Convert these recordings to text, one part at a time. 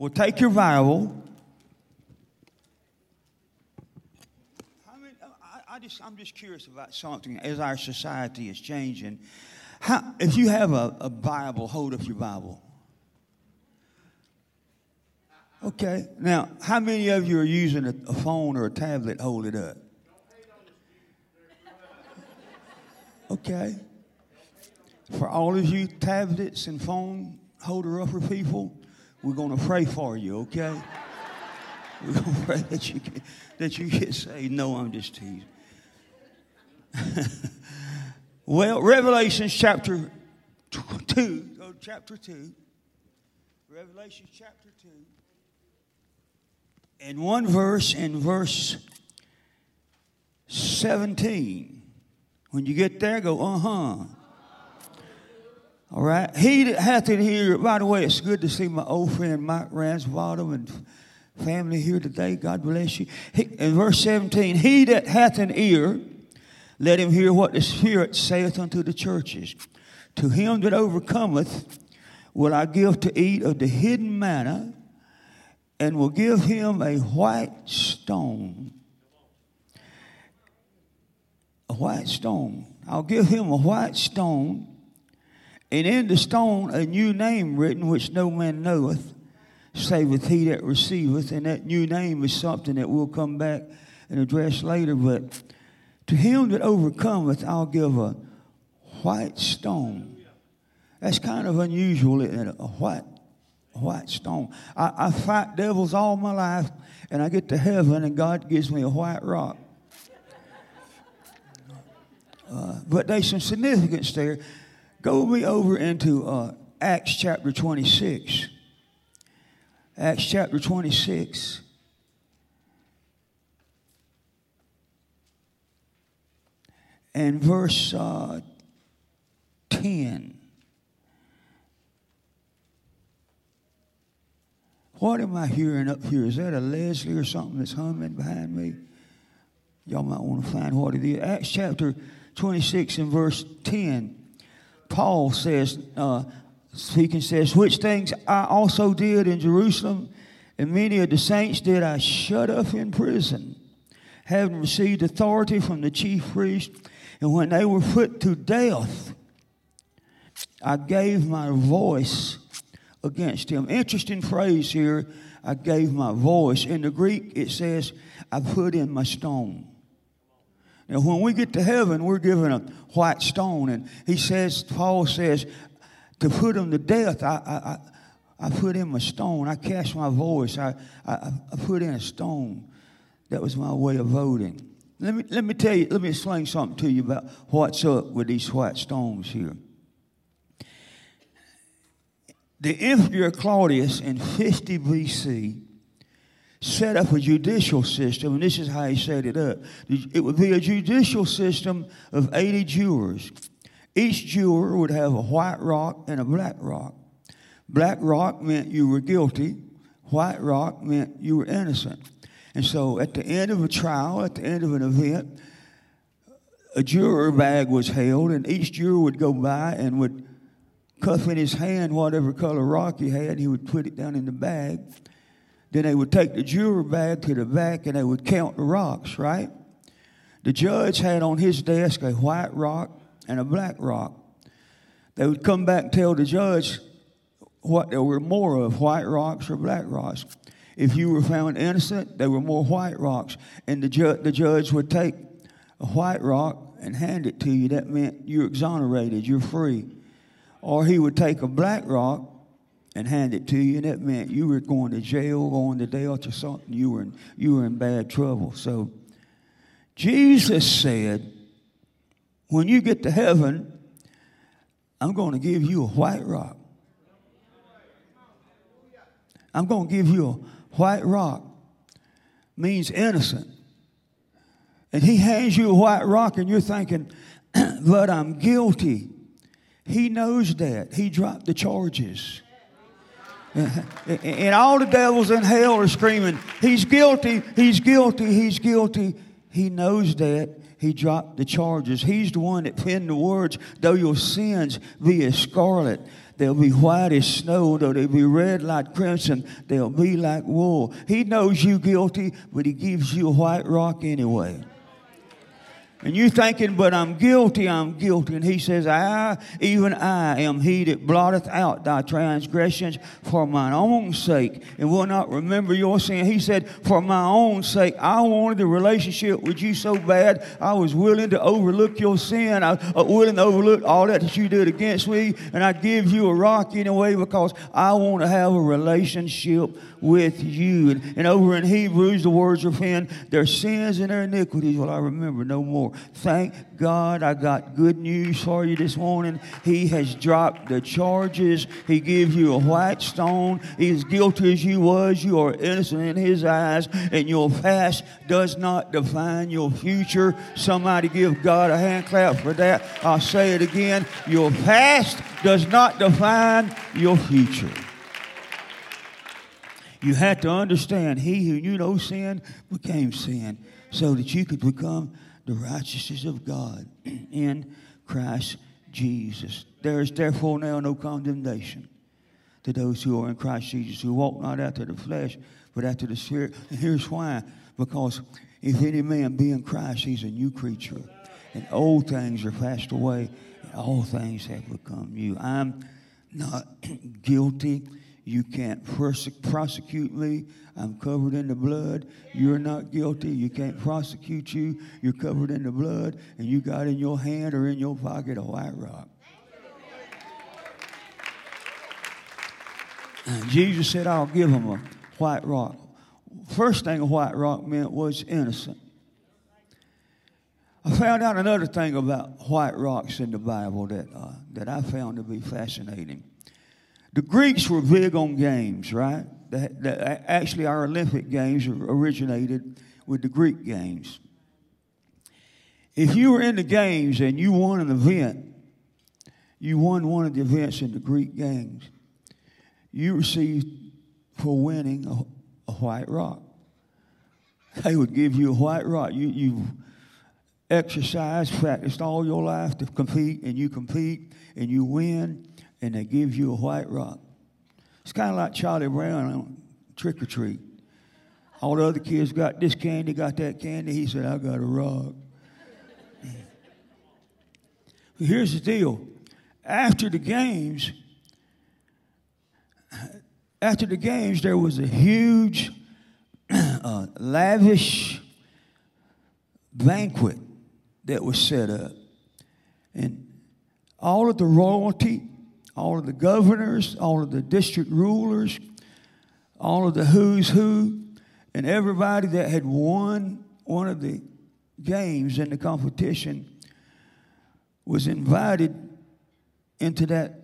Well, take your Bible. I mean, oh, I, I just, I'm just curious about something as our society is changing. How, if you have a, a Bible, hold up your Bible. Okay. Now, how many of you are using a, a phone or a tablet? Hold it up. Okay. For all of you tablets and phone holder upper people, we're going to pray for you, okay? We're going to pray that you, get, that you get saved. No, I'm just teasing. well, Revelation chapter 2, go to chapter 2. Revelation chapter 2. And one verse in verse 17. When you get there, go, uh huh. All right. He that hath it here, by the way, it's good to see my old friend Mike Ransbottom and family here today. God bless you. He, in verse 17, he that hath an ear, let him hear what the Spirit saith unto the churches. To him that overcometh will I give to eat of the hidden manna, and will give him a white stone. A white stone. I'll give him a white stone and in the stone a new name written, which no man knoweth, saveth he that receiveth. And that new name is something that we'll come back and address later. But to him that overcometh, I'll give a white stone. That's kind of unusual, isn't it? A white, a white stone. I, I fight devils all my life, and I get to heaven, and God gives me a white rock. Uh, but there's some significance there. Go me over into uh, Acts chapter 26. Acts chapter 26. And verse uh, 10. What am I hearing up here? Is that a Leslie or something that's humming behind me? Y'all might want to find what it is. Acts chapter 26 and verse 10. Paul says, uh, speaking says, which things I also did in Jerusalem, and many of the saints did I shut up in prison, having received authority from the chief priest. And when they were put to death, I gave my voice against him. Interesting phrase here. I gave my voice. In the Greek, it says, I put in my stone. Now, when we get to heaven, we're given a white stone. And he says, Paul says, to put him to death, I, I, I put in a stone. I cast my voice. I, I, I put in a stone. That was my way of voting. Let me, let me tell you, let me explain something to you about what's up with these white stones here. The Emperor Claudius in 50 BC set up a judicial system, and this is how he set it up. It would be a judicial system of 80 jurors. Each juror would have a white rock and a black rock. Black rock meant you were guilty, white rock meant you were innocent. And so at the end of a trial, at the end of an event, a juror bag was held, and each juror would go by and would cuff in his hand whatever color rock he had. He would put it down in the bag. Then they would take the juror bag to the back and they would count the rocks, right? The judge had on his desk a white rock and a black rock. They would come back and tell the judge what there were more of, white rocks or black rocks. If you were found innocent, there were more white rocks. And the, ju- the judge would take a white rock and hand it to you. That meant you're exonerated, you're free. Or he would take a black rock and hand it to you, and that meant you were going to jail, going to death or something. You were in, you were in bad trouble. So Jesus said, when you get to heaven, I'm going to give you a white rock. I'm going to give you a white rock. Means innocent. And he hands you a white rock, and you're thinking, but I'm guilty. He knows that. He dropped the charges. And all the devils in hell are screaming, He's guilty, He's guilty, He's guilty. He knows that. He dropped the charges. He's the one that penned the words, though your sins be as scarlet, They'll be white as snow, though they be red like crimson. They'll be like wool. He knows you guilty, but he gives you a white rock anyway. And you thinking, but I'm guilty, I'm guilty. And he says, I, even I, am he that blotteth out thy transgressions for mine own sake, and will not remember your sin. He said, for my own sake, I wanted a relationship with you so bad, I was willing to overlook your sin. I was willing to overlook all that that you did against me, and I give you a rock anyway because I want to have a relationship with you. And, and over in Hebrews, the words are saying, their sins and their iniquities will I remember no more. Thank God I got good news for you this morning. He has dropped the charges. He gives you a white stone. He's guilty as you was. You are innocent in his eyes, and your past does not define your future. Somebody give God a hand clap for that. I'll say it again. Your past does not define your future. You had to understand he who knew no sin became sin so that you could become the righteousness of God in Christ Jesus. There is therefore now no condemnation to those who are in Christ Jesus, who walk not after the flesh, but after the Spirit. And here's why because if any man be in Christ, he's a new creature. And old things are passed away, and all things have become new. I'm not guilty you can't prosecute me. I'm covered in the blood. You're not guilty. You can't prosecute you. You're covered in the blood. And you got in your hand or in your pocket a white rock. Jesus said, I'll give him a white rock. First thing a white rock meant was innocent. I found out another thing about white rocks in the Bible that, uh, that I found to be fascinating. The Greeks were big on games, right? The, the, actually, our Olympic Games originated with the Greek games. If you were in the games and you won an event, you won one of the events in the Greek games, you received for winning a, a white rock. They would give you a white rock. You, you exercised, practiced all your life to compete, and you compete and you win and they give you a white rock. It's kind of like Charlie Brown on Trick or Treat. All the other kids got this candy, got that candy. He said, I got a rock. Here's the deal. After the games, after the games, there was a huge, uh, lavish banquet that was set up. And all of the royalty all of the governors, all of the district rulers, all of the who's who, and everybody that had won one of the games in the competition was invited into that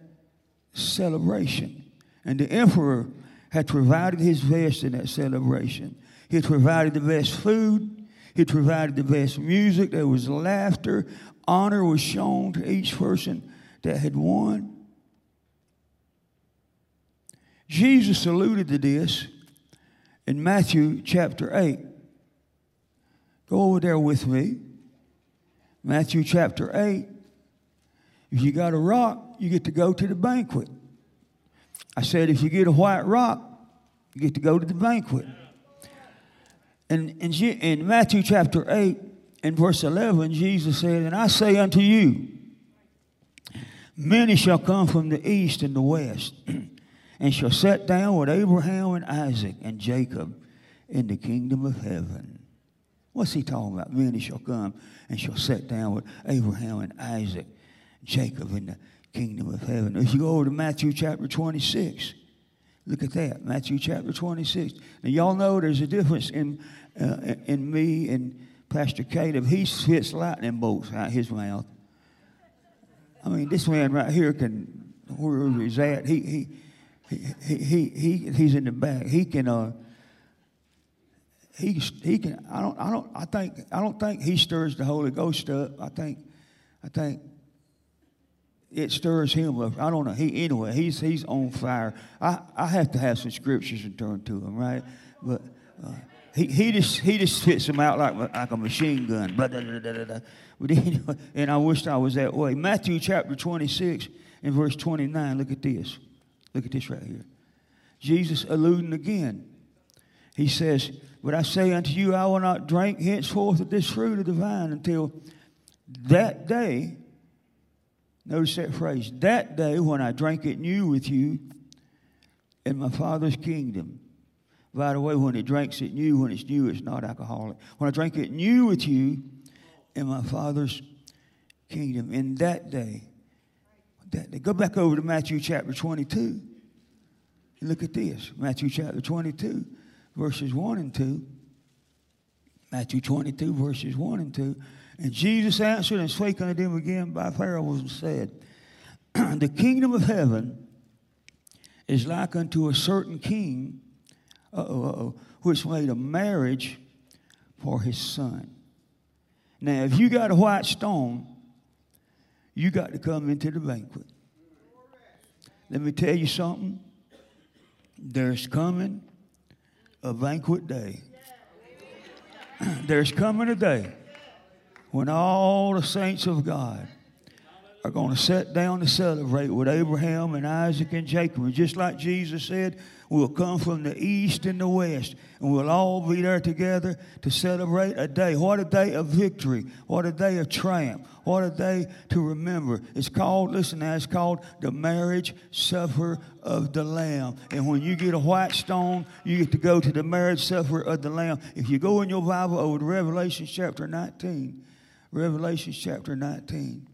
celebration. And the emperor had provided his best in that celebration. He provided the best food, he provided the best music, there was laughter, honor was shown to each person that had won. Jesus alluded to this in Matthew chapter 8. Go over there with me. Matthew chapter 8. If you got a rock, you get to go to the banquet. I said, if you get a white rock, you get to go to the banquet. And in, in Matthew chapter 8 and verse 11, Jesus said, And I say unto you, many shall come from the east and the west. and shall sit down with Abraham and Isaac and Jacob in the kingdom of heaven. What's he talking about? Many shall come and shall sit down with Abraham and Isaac, Jacob in the kingdom of heaven. If you go over to Matthew chapter 26, look at that. Matthew chapter 26. Now, y'all know there's a difference in, uh, in me and Pastor Caleb. He spits lightning bolts out his mouth. I mean, this man right here can, wherever he's at, he, he, he, he, he, he's in the back. He can, uh, he, he can, I don't, I don't, I think, I don't think he stirs the Holy Ghost up. I think, I think it stirs him up. I don't know. He, anyway, he's, he's on fire. I, I have to have some scriptures and turn to him, right? But, Uh, he, he just he just spits them out like, like a machine gun. But and I wished I was that way. Matthew chapter 26 and verse 29. Look at this. Look at this right here. Jesus alluding again. He says, But I say unto you, I will not drink henceforth of this fruit of the vine until that day. Notice that phrase, that day when I drink it new with you in my Father's kingdom. By the way, when he drinks it new, when it's new, it's not alcoholic. When I drink it new with you in my Father's kingdom, in that day, that. Go back over to Matthew chapter 22 and look at this. Matthew chapter 22, verses 1 and 2. Matthew 22, verses 1 and 2. And Jesus answered and spake unto them again by parables and said, The kingdom of heaven is like unto a certain king uh-oh, uh-oh, which made a marriage for his son. Now, if you got a white stone, you got to come into the banquet. Let me tell you something. There's coming a banquet day. There's coming a day when all the saints of God are going to sit down to celebrate with Abraham and Isaac and Jacob. And just like Jesus said, we'll come from the east and the west, and we'll all be there together to celebrate a day. What a day of victory. What a day of triumph. What a day to remember. It's called, listen now, it's called the marriage supper of the Lamb. And when you get a white stone, you get to go to the marriage supper of the Lamb. If you go in your Bible over to Revelation chapter 19, Revelation chapter 19.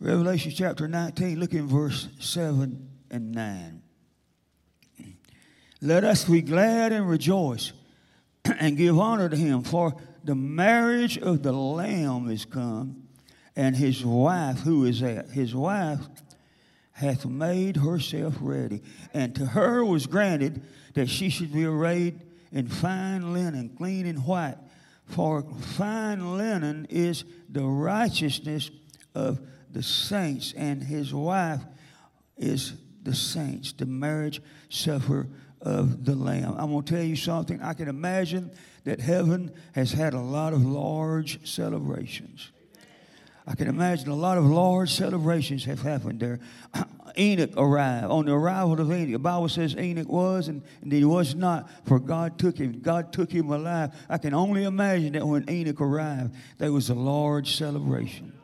Revelation chapter 19, look in verse 7 and 9. Let us be glad and rejoice and give honor to him, for the marriage of the Lamb is come, and his wife, who is that? His wife hath made herself ready. And to her was granted that she should be arrayed in fine linen, clean and white. For fine linen is the righteousness of the saints, and his wife is the saints, the marriage supper of the Lamb. I'm going to tell you something. I can imagine that heaven has had a lot of large celebrations. I can imagine a lot of large celebrations have happened there. Enoch arrived. On the arrival of Enoch, the Bible says Enoch was and, and he was not, for God took him. God took him alive. I can only imagine that when Enoch arrived, there was a large celebration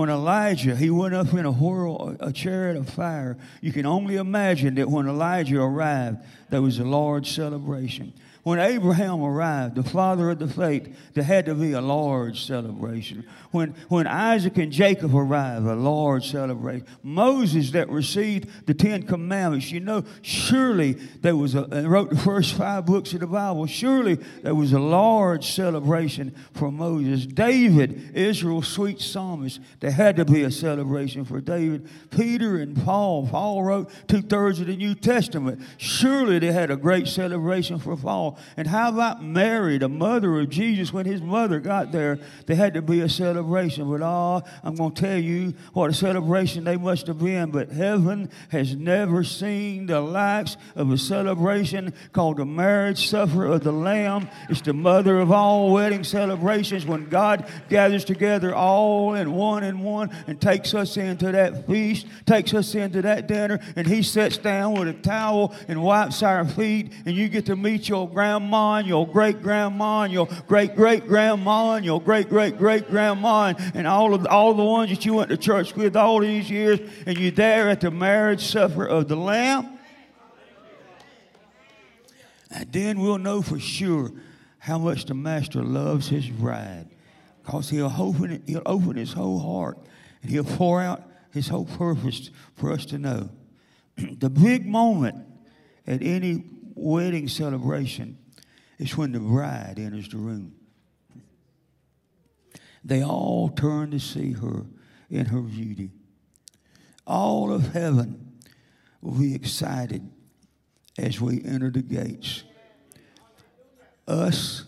when Elijah he went up in a whirl, a chariot of fire, you can only imagine that when Elijah arrived, there was a large celebration. When Abraham arrived, the father of the faith, there had to be a large celebration. When, when Isaac and Jacob arrived, a large celebration. Moses that received the Ten Commandments, you know, surely there was a, and wrote the first five books of the Bible, surely there was a large celebration for Moses. David, Israel's sweet psalmist, there had to be a celebration for David. Peter and Paul, Paul wrote two thirds of the New Testament. Surely they had a great celebration for Paul. And how about Mary, the mother of Jesus? When his mother got there, there had to be a celebration. But oh, I'm going to tell you what a celebration they must have been. But heaven has never seen the likes of a celebration called the marriage supper of the Lamb. It's the mother of all wedding celebrations when God gathers together all in one and one and takes us into that feast, takes us into that dinner, and he sits down with a towel and wipes our feet, and you get to meet your grandma and your great grandma and your great great grandma and your great great great grandma and all of all the ones that you went to church with all these years, and you're there at the marriage supper of the Lamb. And then we'll know for sure how much the master loves his bride. Because he'll open, he'll open his whole heart and he'll pour out his whole purpose for us to know. the big moment at any wedding celebration is when the bride enters the room. They all turn to see her in her beauty. All of heaven will be excited as we enter the gates. Us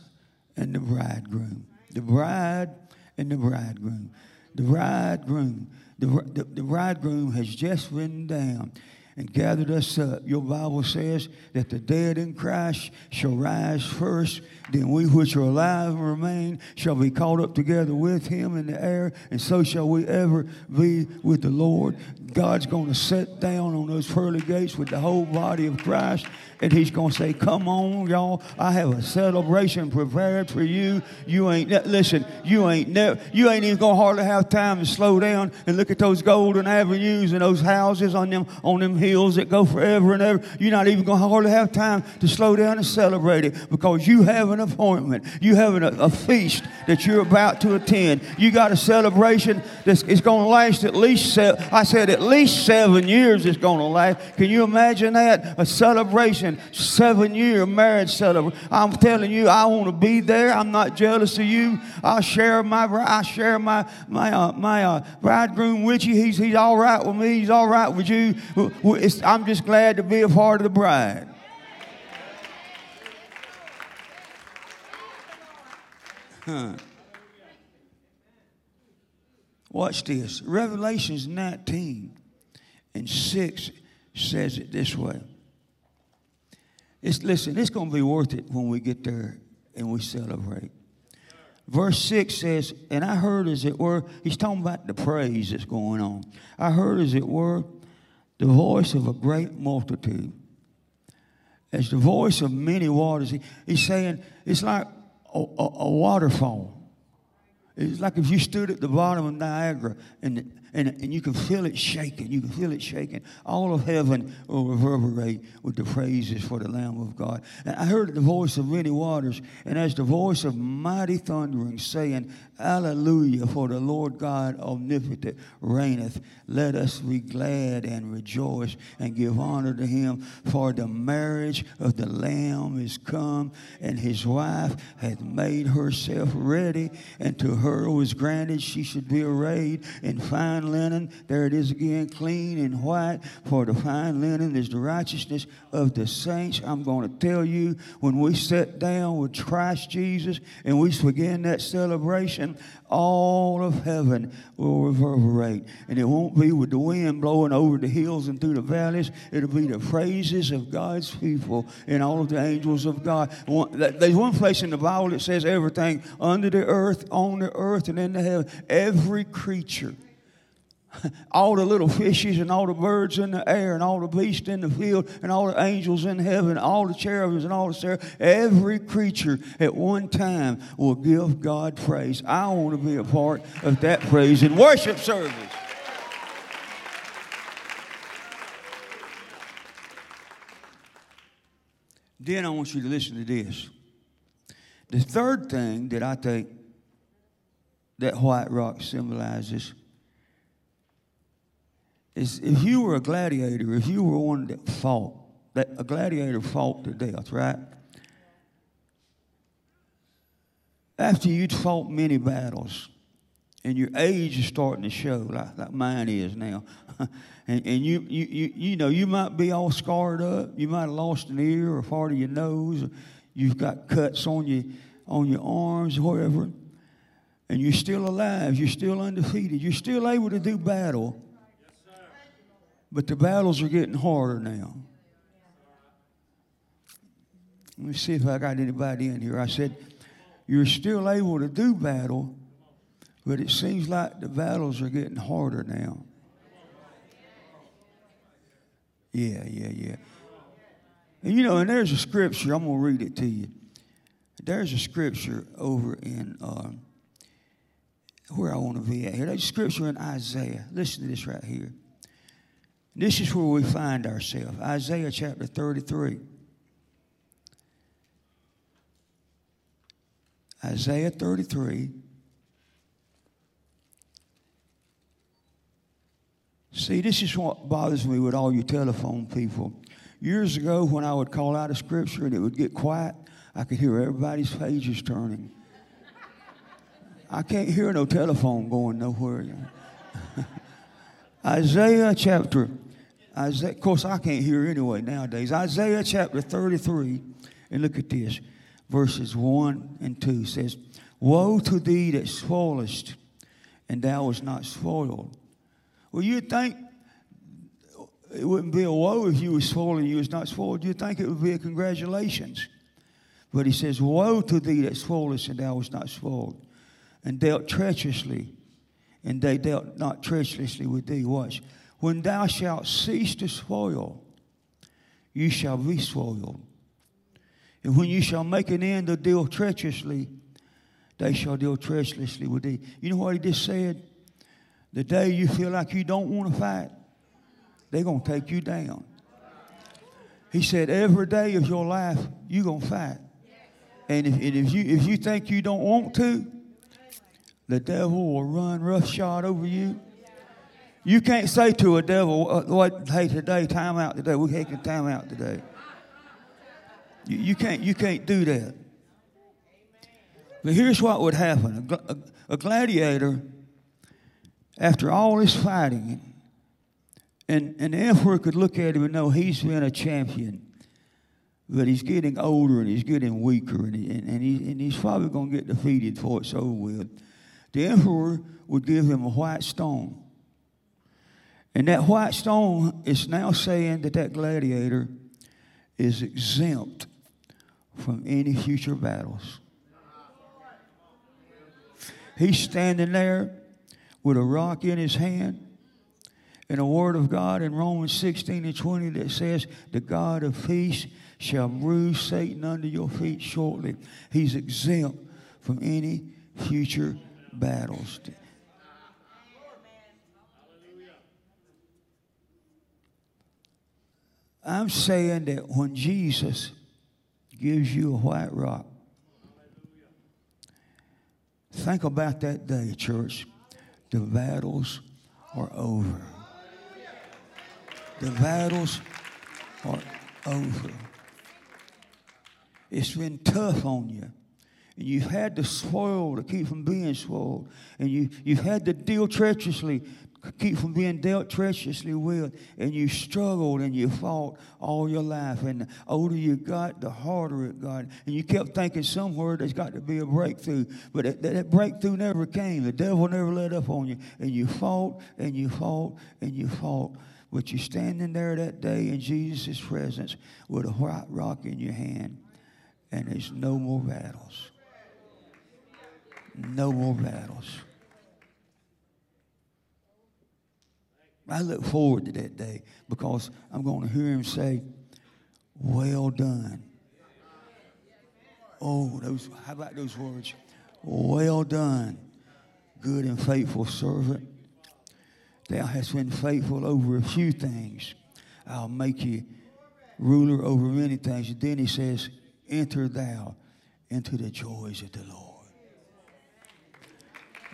and the bridegroom. The bride and the bridegroom. The bridegroom the, the, the bridegroom has just ridden down and gathered us up. Your Bible says that the dead in Christ shall rise first, then we which are alive and remain shall be caught up together with him in the air, and so shall we ever be with the Lord. God's going to sit down on those pearly gates with the whole body of Christ, and he's going to say, Come on, y'all. I have a celebration prepared for you. You ain't, listen, you ain't never, you ain't even going to hardly have time to slow down and look at those golden avenues and those houses on them, on them hills that go forever and ever. You're not even going to hardly have time to slow down and celebrate it because you have an appointment. You have a, a feast that you're about to attend. You got a celebration that's it's going to last at least, se- I said, at least seven years it's going to last. Can you imagine that? A celebration seven year marriage celebration. I'm telling you, I want to be there. I'm not jealous of you. I share my I share my my uh, my uh, bridegroom with you. He's he's all right with me. He's all right with you. It's, I'm just glad to be a part of the bride. Huh. Watch this. Revelations 19 and 6 says it this way. It's, listen, it's going to be worth it when we get there and we celebrate. Verse 6 says, And I heard as it were, he's talking about the praise that's going on. I heard as it were the voice of a great multitude. As the voice of many waters. He, he's saying it's like a, a, waterfall. It's like if you stood at the bottom of Niagara and and, and you can feel it shaking. You can feel it shaking. All of heaven will reverberate with the praises for the Lamb of God. And I heard the voice of many waters, and as the voice of mighty thundering, saying, Alleluia, for the Lord God omnipotent reigneth. Let us be glad and rejoice and give honor to him, for the marriage of the Lamb is come, and his wife hath made herself ready, and to her was granted she should be arrayed in fine fine linen. There it is again, clean and white. For the fine linen is the righteousness of the saints. I'm going to tell you, when we sit down with Christ Jesus and we begin that celebration, all of heaven will reverberate. And it won't be with the wind blowing over the hills and through the valleys. It'll be the praises of God's people and all of the angels of God. There's one place in the Bible that says everything under the earth, on the earth, and in the heaven. Every creature all the little fishes and all the birds in the air and all the beasts in the field and all the angels in heaven, all the cherubims and all the seraphs, every creature at one time will give God praise. I want to be a part of that praise and worship service. Then I want you to listen to this. The third thing that I think that white rock symbolizes if you were a gladiator, if you were one that fought, that a gladiator fought to death, right? After you'd fought many battles, and your age is starting to show, like, like mine is now, and, and you, you, you, you know, you might be all scarred up, you might have lost an ear or part of your nose, you've got cuts on your, on your arms, or whatever, and you're still alive, you're still undefeated, you're still able to do battle but the battles are getting harder now. Let me see if I got anybody in here. I said, You're still able to do battle, but it seems like the battles are getting harder now. Yeah, yeah, yeah. And you know, and there's a scripture, I'm going to read it to you. There's a scripture over in uh, where I want to be at here. There's a scripture in Isaiah. Listen to this right here. This is where we find ourselves Isaiah chapter 33. Isaiah 33. See, this is what bothers me with all you telephone people. Years ago, when I would call out a scripture and it would get quiet, I could hear everybody's pages turning. I can't hear no telephone going nowhere. Isaiah chapter, Isaiah, of course, I can't hear anyway nowadays. Isaiah chapter 33, and look at this. Verses 1 and 2 says, Woe to thee that spoilest, and thou was not spoiled. Well, you'd think it wouldn't be a woe if you were spoiled and you was not spoiled. You'd think it would be a congratulations. But he says, Woe to thee that spoilest and thou was not spoiled, and dealt treacherously, and they dealt not treacherously with thee. Watch. When thou shalt cease to spoil, you shall be spoiled. And when you shall make an end of deal treacherously, they shall deal treacherously with thee. You know what he just said? The day you feel like you don't want to fight, they're going to take you down. He said, every day of your life, you're going to fight. And if, and if, you, if you think you don't want to, the devil will run roughshod over you. You can't say to a devil, uh, hey, today, time out today. We're taking time out today. You, you, can't, you can't do that. But here's what would happen a, a, a gladiator, after all this fighting, and, and the emperor could look at him and know he's been a champion. But he's getting older and he's getting weaker, and, he, and, and, he, and he's probably going to get defeated for it's over with. The emperor would give him a white stone. And that white stone is now saying that that gladiator is exempt from any future battles. He's standing there with a rock in his hand and a Word of God in Romans 16 and 20 that says, The God of peace shall bruise Satan under your feet shortly. He's exempt from any future battles. I'm saying that when Jesus gives you a white rock, think about that day, church. The battles are over. The battles are over. It's been tough on you. You've had to spoil to keep from being spoiled. And you, you've had to deal treacherously, keep from being dealt treacherously with. And you struggled and you fought all your life. And the older you got, the harder it got. And you kept thinking somewhere there's got to be a breakthrough. But that, that breakthrough never came. The devil never let up on you. And you fought and you fought and you fought. But you're standing there that day in Jesus' presence with a white rock in your hand, and there's no more battles. No more battles. I look forward to that day because I'm going to hear him say, Well done. Oh, those, how about those words? Well done, good and faithful servant. Thou hast been faithful over a few things. I'll make you ruler over many things. And then he says, Enter thou into the joys of the Lord.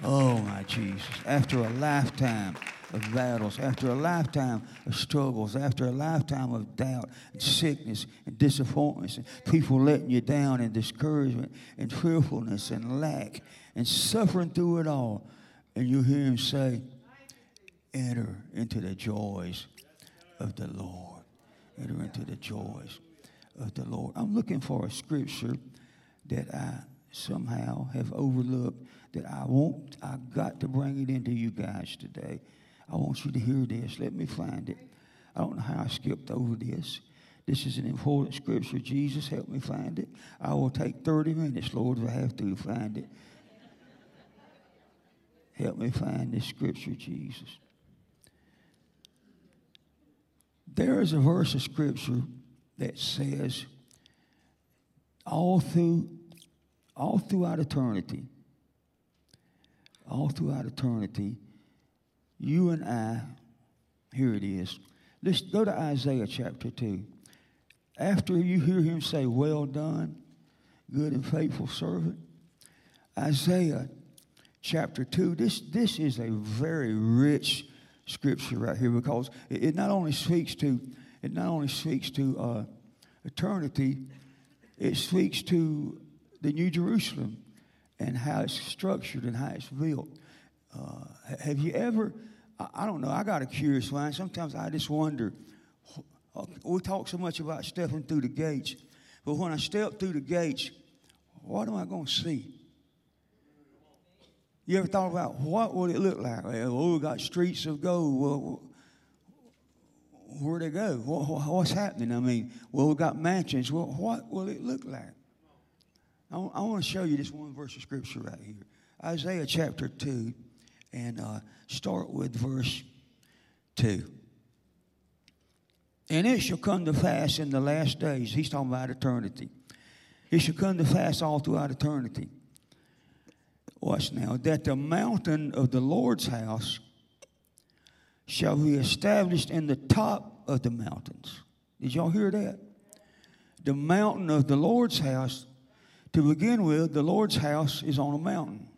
Oh, my Jesus. After a lifetime of battles, after a lifetime of struggles, after a lifetime of doubt and sickness and disappointments, and people letting you down, and discouragement and fearfulness and lack and suffering through it all, and you hear him say, enter into the joys of the Lord. Enter into the joys of the Lord. I'm looking for a scripture that I somehow have overlooked that I want, I got to bring it into you guys today. I want you to hear this. Let me find it. I don't know how I skipped over this. This is an important scripture. Jesus, help me find it. I will take 30 minutes, Lord, if I have to find it. Help me find this scripture, Jesus. There is a verse of scripture that says, all through, all throughout eternity, all throughout eternity, you and I, here it is. Let's go to Isaiah chapter 2. After you hear him say, Well done, good and faithful servant, Isaiah chapter 2, this, this is a very rich scripture right here because it, it not only speaks to it not only speaks to uh, eternity, it speaks to the New Jerusalem and how it's structured and how it's built. Uh, have you ever? I, I, don't know. I got a curious mind. Sometimes I just wonder. Uh, we talk so much about stepping through the gates, but when I step through the gates, what am I going to see? You ever thought about what would it look like? Well, we got streets of gold. Well, where'd they go? what's happening? I mean, well, we got mansions. Well, what will it look like? I, want to show you this one verse of scripture right here. Isaiah chapter 2, and uh, start with verse 2. And it shall come to pass in the last days, he's talking about eternity. It shall come to pass all throughout eternity. Watch now, that the mountain of the Lord's house shall be established in the top of the mountains. Did y'all hear that? The mountain of the Lord's house, to begin with, the Lord's house is on a mountain.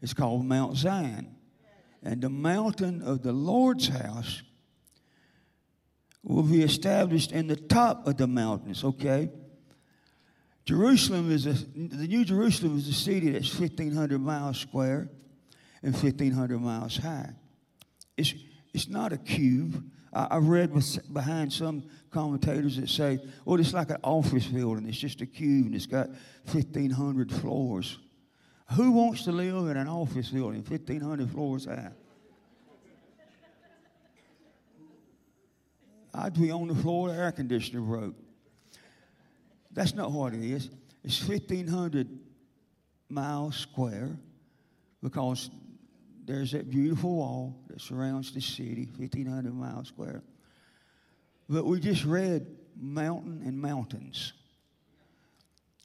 It's called Mount Zion. And the mountain of the Lord's house will be established in the top of the mountains, okay? Jerusalem is a, the New Jerusalem is a city that's 1,500 miles square and 1,500 miles high. It's, it's not a cube. I, have read behind some commentators that say, well, it's like an office building. It's just a cube and it's got 1,500 floors. Who wants to live in an office building 1,500 floors high? I'd be on the floor, the air conditioner broke. That's not what it is. It's 1,500 miles square because there's that beautiful wall that surrounds the city, 1,500 miles square. But we just read mountain and mountains.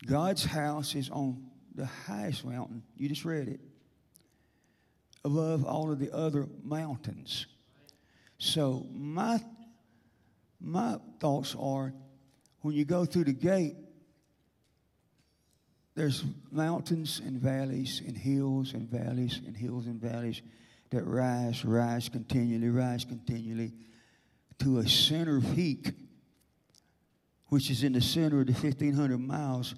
God's house is on the highest mountain. You just read it. Above all of the other mountains. So my my thoughts are when you go through the gate, there's mountains and valleys and hills and valleys and hills and valleys that rise, rise continually, rise continually to a center peak, which is in the center of the 1,500 miles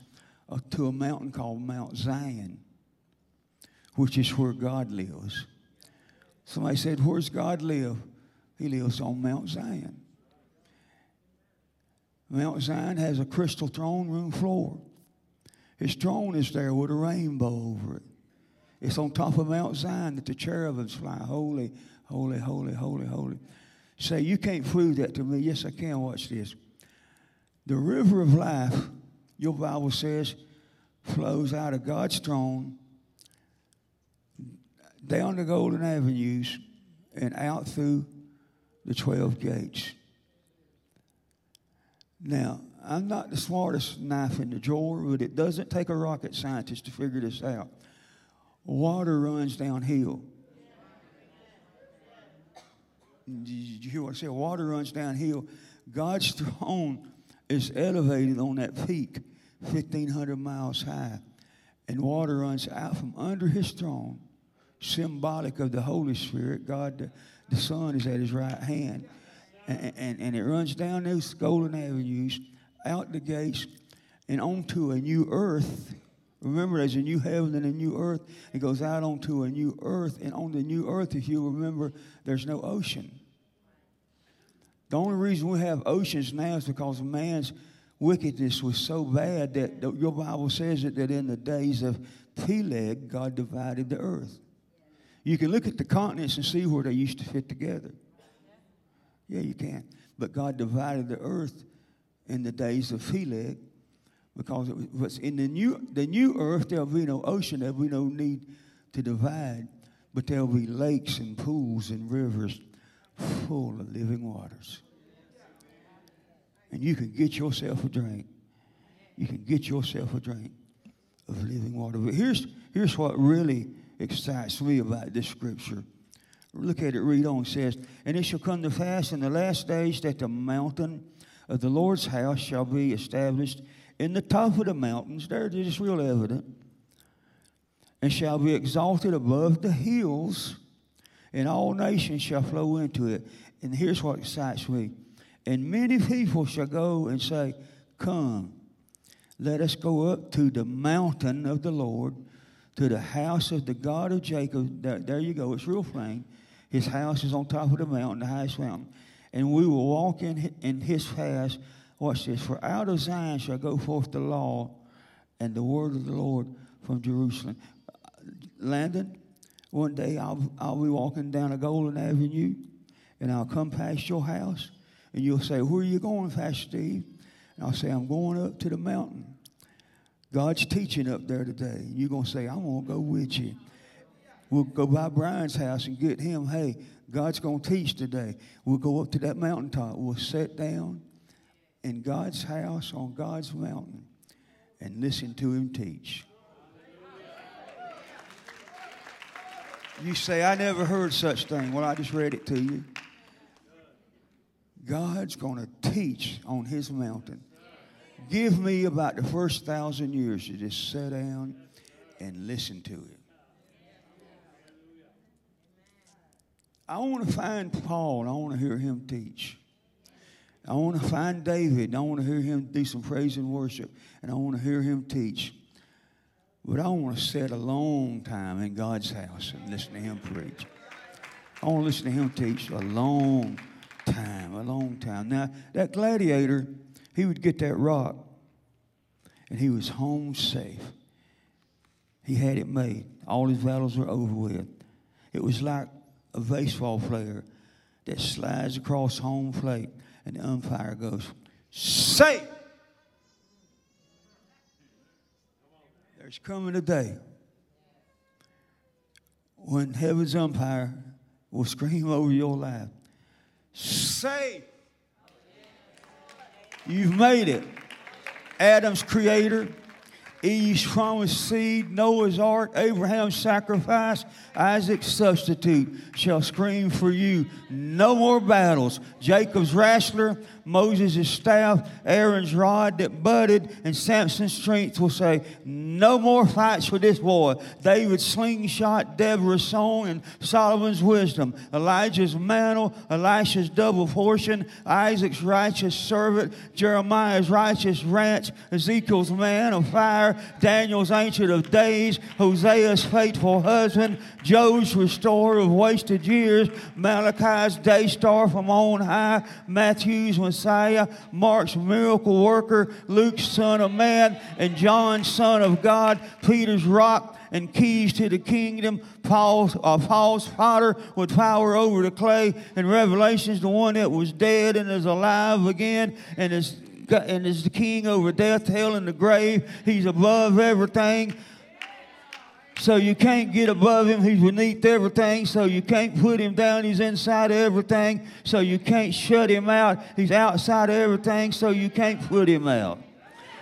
uh, to a mountain called Mount Zion, which is where God lives. Somebody said, Where's God live? He lives on Mount Zion. Mount Zion has a crystal throne room floor. His throne is there with a rainbow over it. It's on top of Mount Zion that the cherubims fly. Holy, holy, holy, holy, holy. Say, you can't prove that to me. Yes, I can. Watch this. The river of life, your Bible says, flows out of God's throne down the golden avenues and out through the 12 gates. Now, I'm not the smartest knife in the drawer, but it doesn't take a rocket scientist to figure this out. Water runs downhill. Did you hear what I said? Water runs downhill. God's throne is elevated on that peak, 1,500 miles high. And water runs out from under his throne, symbolic of the Holy Spirit. God, the, the Son, is at his right hand and, and, and it runs down those golden avenues, out the gates, and onto a new earth. Remember, there's a new heaven and a new earth. It goes out onto a new earth, and on the new earth, if you remember, there's no ocean. The only reason we have oceans now is because man's wickedness was so bad that your Bible says it that in the days of Peleg, God divided the earth. You can look at the continents and see where they used to fit together. Yeah, you can. But God divided the earth in the days of Peleg because it was in the new the new earth there'll be no ocean, there'll be no need to divide, but there'll be lakes and pools and rivers full of living waters. And you can get yourself a drink. You can get yourself a drink of living water. But here's here's what really excites me about this scripture. Look at it, read on. It says, And it shall come to pass in the last days that the mountain of the Lord's house shall be established in the top of the mountains. There it is, real evident. And shall be exalted above the hills, and all nations shall flow into it. And here's what excites me. And many people shall go and say, Come, let us go up to the mountain of the Lord, to the house of the God of Jacob. There, there you go, it's real plain his house is on top of the mountain, the highest mountain. And we will walk in, in his paths. Watch this. For out of Zion shall go forth the law and the word of the Lord from Jerusalem. Landon, one day I'll, I'll be walking down a Golden Avenue and I'll come past your house and you'll say, Where are you going, Pastor Steve? And I'll say, I'm going up to the mountain. God's teaching up there today. You're going to say, I'm going to go with you. We'll go by Brian's house and get him. Hey, God's going to teach today. We'll go up to that mountaintop. We'll sit down in God's house on God's mountain and listen to him teach. You say, I never heard such thing. Well, I just read it to you. God's going to teach on his mountain. Give me about the first thousand years to just sit down and listen to it. I want to find Paul. I want to hear him teach. I want to find David. I want to hear him do some praise and worship. And I want to hear him teach. But I want to sit a long time in God's house and listen to him preach. I want to listen to him teach a long time, a long time. Now, that gladiator, he would get that rock and he was home safe. He had it made. All his battles were over with. It was like a baseball player that slides across home plate and the umpire goes, safe. There's coming a day when heaven's umpire will scream over your life, Say, you've made it. Adam's creator, Eve's promised seed, Noah's ark, Abraham's sacrifice, Isaac's substitute shall scream for you. No more battles. Jacob's wrestler, Moses' staff, Aaron's rod that budded, and Samson's strength will say, No more fights for this boy. David's slingshot, Deborah's song, and Solomon's wisdom. Elijah's mantle, Elisha's double portion, Isaac's righteous servant, Jeremiah's righteous branch, Ezekiel's man of fire, Daniel's ancient of days, Hosea's faithful husband, Joel's restorer of wasted years, Malachi's day star from on high, Matthew's Messiah, Mark's miracle worker, Luke's son of man, and John's son of God, Peter's rock and keys to the kingdom, Paul's, uh, Paul's potter with power over the clay, and Revelation's the one that was dead and is alive again and is, and is the king over death, hell, and the grave. He's above everything. So you can't get above him. He's beneath everything. So you can't put him down. He's inside everything. So you can't shut him out. He's outside everything. So you can't put him out.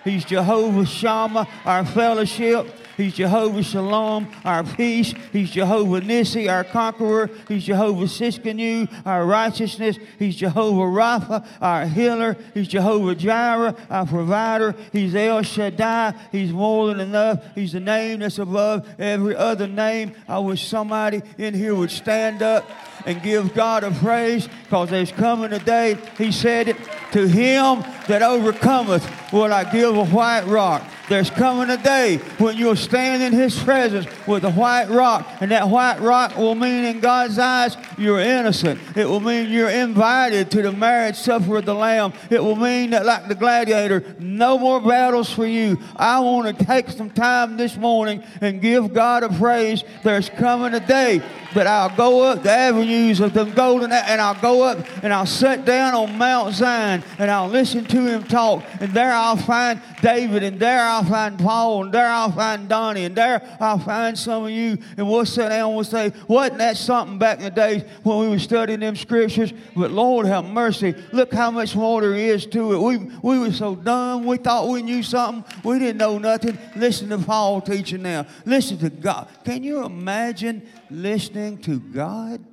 He's Jehovah Shammah, our fellowship. He's Jehovah Shalom, our peace. He's Jehovah Nissi, our conqueror. He's Jehovah Tsidkenu, our righteousness. He's Jehovah Rapha, our healer. He's Jehovah Jireh, our provider. He's El Shaddai. He's more than enough. He's the name that's above every other name. I wish somebody in here would stand up and give God a praise because there's coming a day, he said it, to him that overcometh will I give a white rock. There's coming a day when you'll stand in His presence with a white rock, and that white rock will mean in God's eyes you're innocent. It will mean you're invited to the marriage supper of the Lamb. It will mean that, like the gladiator, no more battles for you. I want to take some time this morning and give God a praise. There's coming a day that I'll go up the avenues of the golden, and I'll go up and I'll sit down on Mount Zion and I'll listen to Him talk, and there I'll find David, and there I'll find Paul, and there I'll find Donnie, and there I'll find some of you, and we'll sit down and we'll say, Wasn't that something back in the days when we were studying them scriptures? But Lord have mercy, look how much more there is to it. We, we were so dumb, we thought we knew something, we didn't know nothing. Listen to Paul teaching now. Listen to God. Can you imagine listening to God?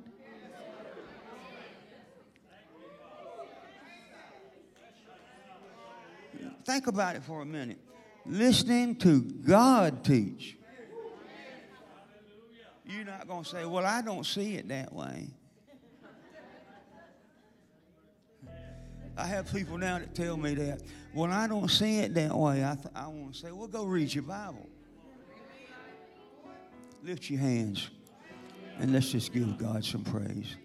Think about it for a minute. Listening to God teach. You're not going to say, Well, I don't see it that way. I have people now that tell me that. Well, I don't see it that way. I, th- I want to say, Well, go read your Bible. Lift your hands and let's just give God some praise.